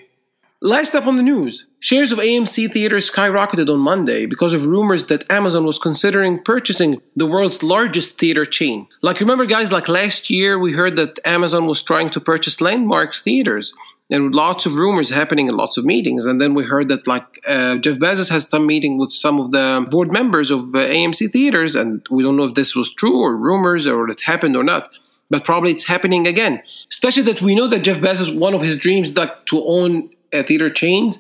Last up on the news, shares of AMC theaters skyrocketed on Monday because of rumors that Amazon was considering purchasing the world's largest theater chain. Like, remember, guys, like last year we heard that Amazon was trying to purchase Landmarks theaters, and lots of rumors happening and lots of meetings. And then we heard that, like, uh, Jeff Bezos has some meeting with some of the board members of uh, AMC theaters, and we don't know if this was true or rumors or it happened or not but probably it's happening again. Especially that we know that Jeff Bezos, one of his dreams, like to own uh, theater chains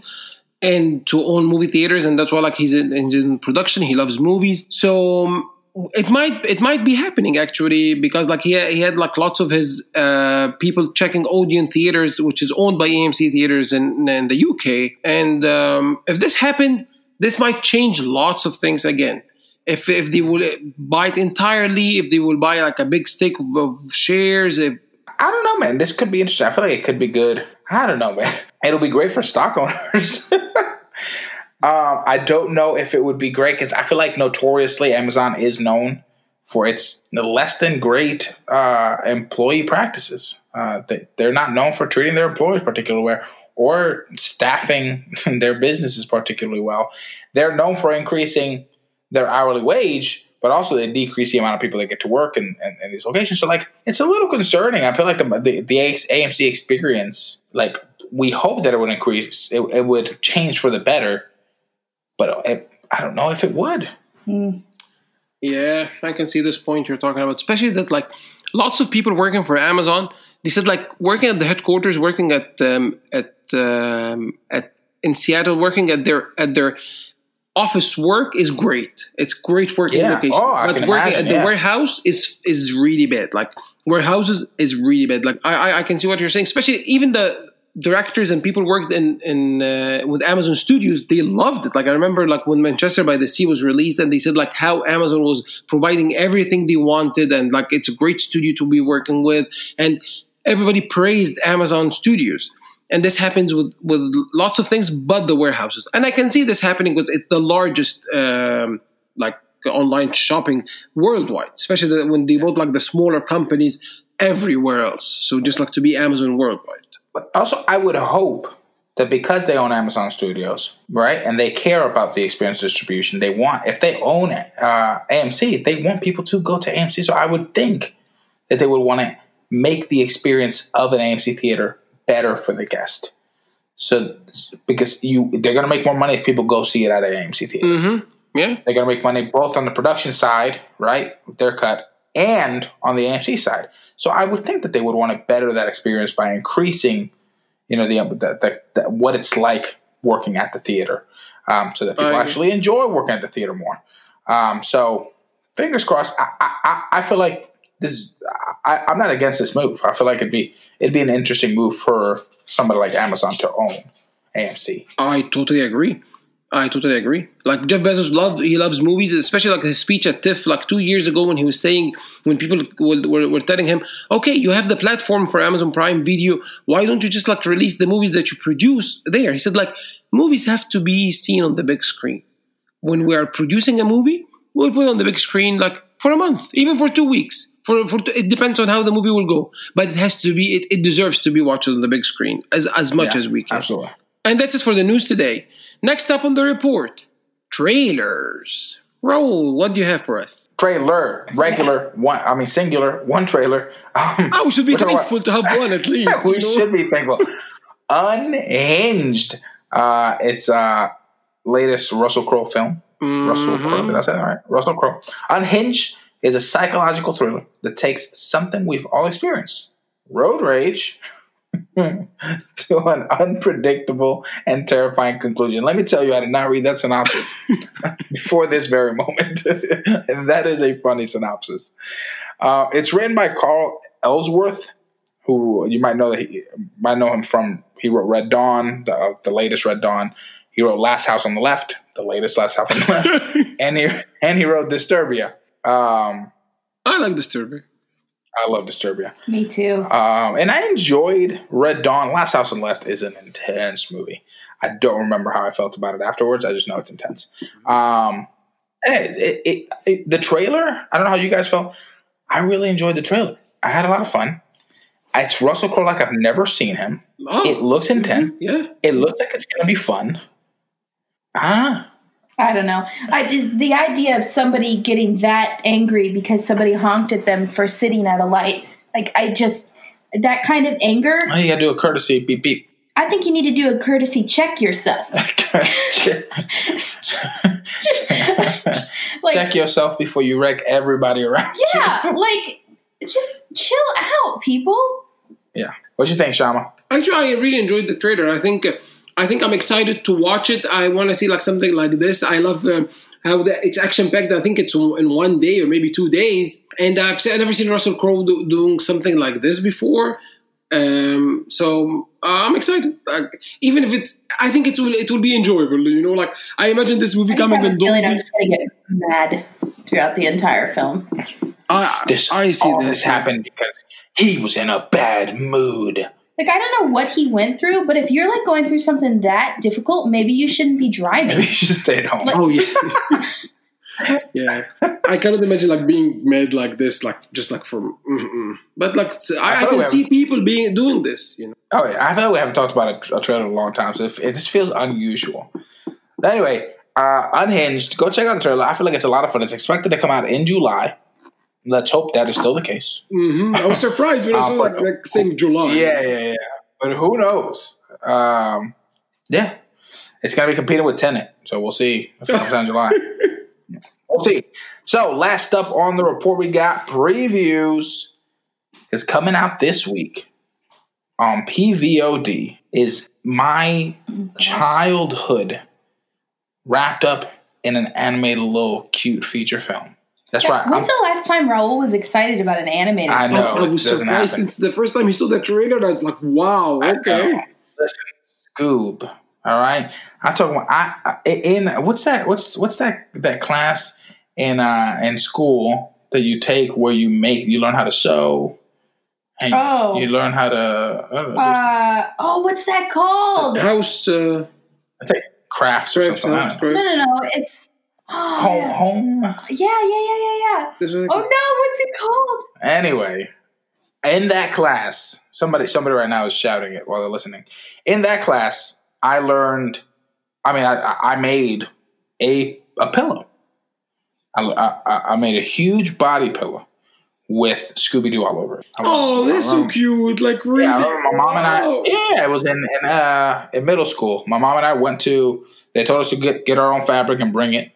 and to own movie theaters, and that's why like he's in, he's in production. He loves movies, so um, it might it might be happening actually because like he he had like lots of his uh, people checking Odeon theaters, which is owned by AMC theaters in, in the UK, and um, if this happened, this might change lots of things again if if they will buy it entirely, if they will buy like a big stake of, of shares, if
I don't know, man. This could be interesting. I feel like it could be good. I don't know, man. It'll be great for stock owners. um, I don't know if it would be great because I feel like notoriously Amazon is known for its less than great uh, employee practices. Uh, they, they're not known for treating their employees particularly well or staffing their businesses particularly well. They're known for increasing their hourly wage, but also they decrease the amount of people that get to work in, in, in these locations. So, like, it's a little concerning. I feel like the the, the AMC experience, like, we hope that it would increase, it, it would change for the better, but it, I don't know if it would.
Yeah, I can see this point you're talking about, especially that like lots of people working for Amazon. They said like working at the headquarters, working at um, at um, at in Seattle, working at their at their office work is great. It's great working
Yeah.
location.
Oh, I
but
can
working
imagine,
at the
yeah.
warehouse is is really bad. Like warehouses is really bad. Like I, I I can see what you're saying, especially even the directors and people worked in in uh, with Amazon Studios, they loved it. Like I remember, like when Manchester by the Sea was released, and they said like how Amazon was providing everything they wanted, and like it's a great studio to be working with, and everybody praised Amazon Studios. And this happens with with lots of things, but the warehouses. And I can see this happening because it's the largest um, like online shopping worldwide, especially when they bought like the smaller companies everywhere else. So just like to be Amazon worldwide.
But also, I would hope that because they own Amazon Studios, right, and they care about the experience distribution, they want if they own uh, AMC, they want people to go to AMC. So I would think that they would want to make the experience of an AMC theater better for the guest. So because you, they're going to make more money if people go see it at an AMC theater.
Mm-hmm. Yeah,
They're going to make money both on the production side, right, their cut, and on the AMC side. So I would think that they would want to better that experience by increasing, you know, the, the, the, the what it's like working at the theater, um, so that people actually enjoy working at the theater more. Um, so fingers crossed. I, I, I- I feel like this. Is, I, I'm not against this move. I feel like it'd be it'd be an interesting move for somebody like Amazon to own AMC.
I totally agree. I totally agree. Like Jeff Bezos loved he loves movies, especially like his speech at TIFF like two years ago when he was saying when people were, were, were telling him, okay, you have the platform for Amazon Prime Video, why don't you just like release the movies that you produce there? He said like movies have to be seen on the big screen. When we are producing a movie, we'll put it on the big screen like for a month, even for two weeks. For, for it depends on how the movie will go, but it has to be it, it deserves to be watched on the big screen as as much
Yeah,
as we can.
Absolutely.
And that's it for the news today. Next up on the report trailers. Raul, what do you have for us?
Trailer, regular, one. I mean, singular, one trailer. Um,
Oh, we should be
we're talking about-
thankful to have one at least.
we
you know?
should be thankful. Unhinged. Uh, it's uh latest Russell Crowe film. Russell Crowe.
Mhm.
Did I say that right? Russell Crowe. Unhinged is a psychological thriller that takes something we've all experienced, road rage, to an unpredictable and terrifying conclusion. Let me tell you, I did not read that synopsis before this very moment, and that is a funny synopsis. Uh, it's written by Carl Ellsworth, who you might know that he might know him from. He wrote Red Dawn, the, uh, the latest Red Dawn. He wrote Last House on the Left, the latest Last House on the Left, and he and he wrote Disturbia. Um,
I like Disturbia.
I love Disturbia,
Me too.
um, and I enjoyed Red Dawn. Last House on Left is an intense movie. I don't remember how I felt about it afterwards. I just know it's intense. Um, it, it, it, it- the trailer. I don't know how you guys felt. I really enjoyed the trailer. I had a lot of fun. It's Russell Crowe like I've never seen him.
Oh,
It looks intense.
yeah.
It looks like it's gonna be fun. Ah,
I don't know. I just the idea of somebody getting that angry because somebody honked at them for sitting at a light. Like I just that kind of anger.
oh, you gotta do a courtesy beep beep.
I think you need to do a courtesy check yourself. Like
Check yourself before you wreck everybody around. you.
yeah, like just chill out, people.
Yeah. What do you think, Shama?
Actually, I really enjoyed the trailer. I think uh, I think I'm excited to watch it. I want to see like something like this. I love um, how the, it's action packed. I think it's in one day or maybe two days. And I've se- never seen Russell Crowe do, doing something like this before. Um, so uh, I'm excited. Like, even if it's, I think it will it will be enjoyable. You know, like I imagine this movie
I
coming
have a
in
feeling I'm just gonna get mad throughout the entire film.
I,
This
I see this.
this happened because he was in a bad mood.
Like I don't know what he went through, but if you're like going through something that difficult, maybe you shouldn't be
Maybe
driving.
you should stay at home.
Like-
Oh yeah, yeah. I cannot imagine like being made like this, like just like from. mm-mm. But like I, I
thought
can see people being doing this. You know.
Oh yeah, I feel like we haven't talked about a, a trailer in a long time, so if, if this feels unusual. But anyway, uh, Unhinged, go check out the trailer. I feel like it's a lot of fun. It's expected to come out in July. Let's hope that is still the case.
hmm I was surprised when I
Uh,
saw like,
but-
like saying July.
Yeah, yeah, yeah. But who knows? Um, yeah, it's gonna be competing with Tenet, so we'll see if it comes out in July. We'll see. So last up on the report, we got previews. Is coming out this week on PVOD. Is my childhood wrapped up in an animated little cute feature film? That's right. I'm-
When's the last time Raul was excited about an animated?
I know.
I, I was surprised since the first time he saw the trailer. I was like, "Wow, okay."
know. Listen, Scoob. All right. I talk. about I, I in what's that? What's what's that that class in uh in school that you take where you make you learn how to sew and
Oh.
you learn how to know,
Uh, oh, what's that called?
House uh,
just take crafts or something. I
house.
No, no, no. It's oh,
Home,
yeah.
home.
yeah, yeah, yeah, yeah, yeah.
This is-
Oh no, what's it called?
Anyway, in that class, somebody somebody right now is shouting it while they're listening. In that class, I learned. I mean, I, I made a a pillow. I, I, I made a huge body pillow with Scooby Doo all over it. I
Oh,
remember-
that's so cute! Like really,
Yeah, my mom and I. Yeah, it was in in uh in middle school. My mom and I went to. They told us to get get our own fabric and bring it.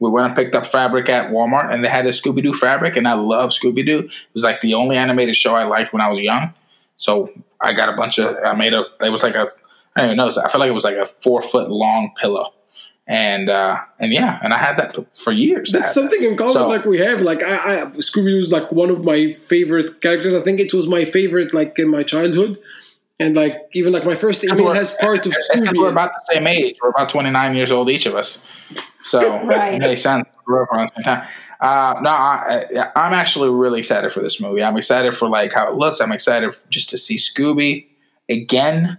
We went and picked up fabric at Walmart, and they had this Scooby Doo fabric, and I love Scooby Doo. It was like the only animated show I liked when I was young. So I got a bunch of. I made a. It was like a. I don't even know. I feel like it was like a four foot long pillow, and uh and yeah, and I had that for years.
That's something in common.
So-
like we have. Like I, I Scooby Doo is like one of my favorite characters. I think it was my favorite like in my childhood, and like even like my first
that.
email has part of Scooby.
We're about the same age. We're about twenty nine years old each of us. So
Right.
it makes sense. Around the same time. Uh, no, I, I'm actually really excited for this movie. I'm excited for like how it looks. I'm excited just to see Scooby again.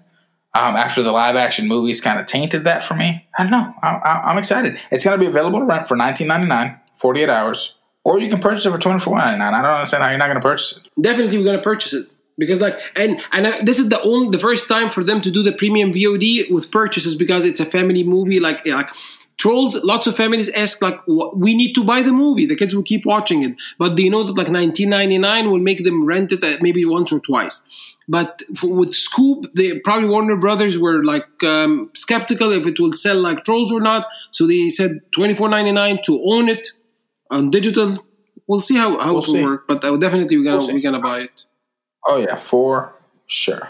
Um, after the live action movies kind of tainted that for me, I don't know. I, I, I'm excited. It's going to be available to rent for 19.99, 48 hours, or you can purchase it for 24.99. I don't understand how you're not going to purchase it.
Definitely, we're gonna purchase it because like and and I, this is the only the first time for them to do the premium VOD with purchases because it's a family movie. Like like trolls, lots of families ask like we need to buy the movie. The kids will keep watching it, but they know that like 19.99 will make them rent it maybe once or twice. But for, with Scoob, they probably Warner Brothers were like um, skeptical if it will sell like Trolls or not. So they said twenty four ninety nine to own it on digital. We'll see how, how
We'll
it will
see.
work, but uh, definitely we're gonna
we'll
we're gonna buy it.
Oh yeah, for sure.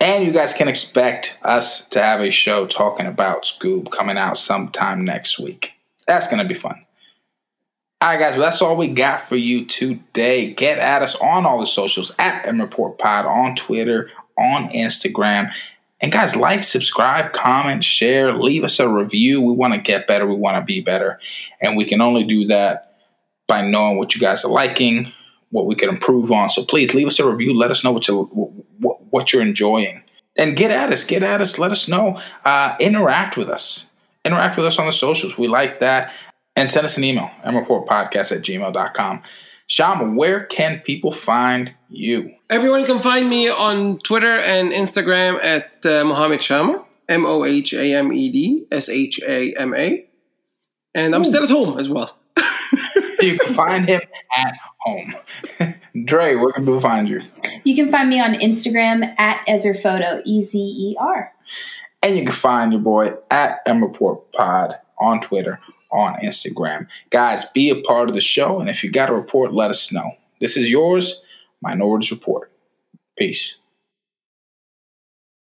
And you guys can expect us to have a show talking about Scoob coming out sometime next week. That's gonna be fun. All right, guys. Well, that's all we got for you today. Get at us on all the socials at M Report Pod on Twitter, on Instagram. And guys, like, subscribe, comment, share, leave us a review. We want to get better. We want to be better. And we can only do that by knowing what you guys are liking, what we can improve on. So please leave us a review. Let us know what you what, what you're enjoying, and get at us. Get at us. Let us know. Uh, interact with us. Interact with us on the socials. We like that. And send us an email, mreportpodcast at gmail.com. Shama, where can people find you?
Everyone can find me on Twitter and Instagram at uh, Mohammed Shama, M O H A M E D S H A M A. And I'm still at home as well.
You can find him at home. Dre, where can people find you?
You can find me on Instagram at Ezerphoto, E Z E R.
And you can find your boy at mreportpod on Twitter, on Instagram. Guys, be a part of the show. And if you got a report, let us know. This is yours, Minorities Report. Peace.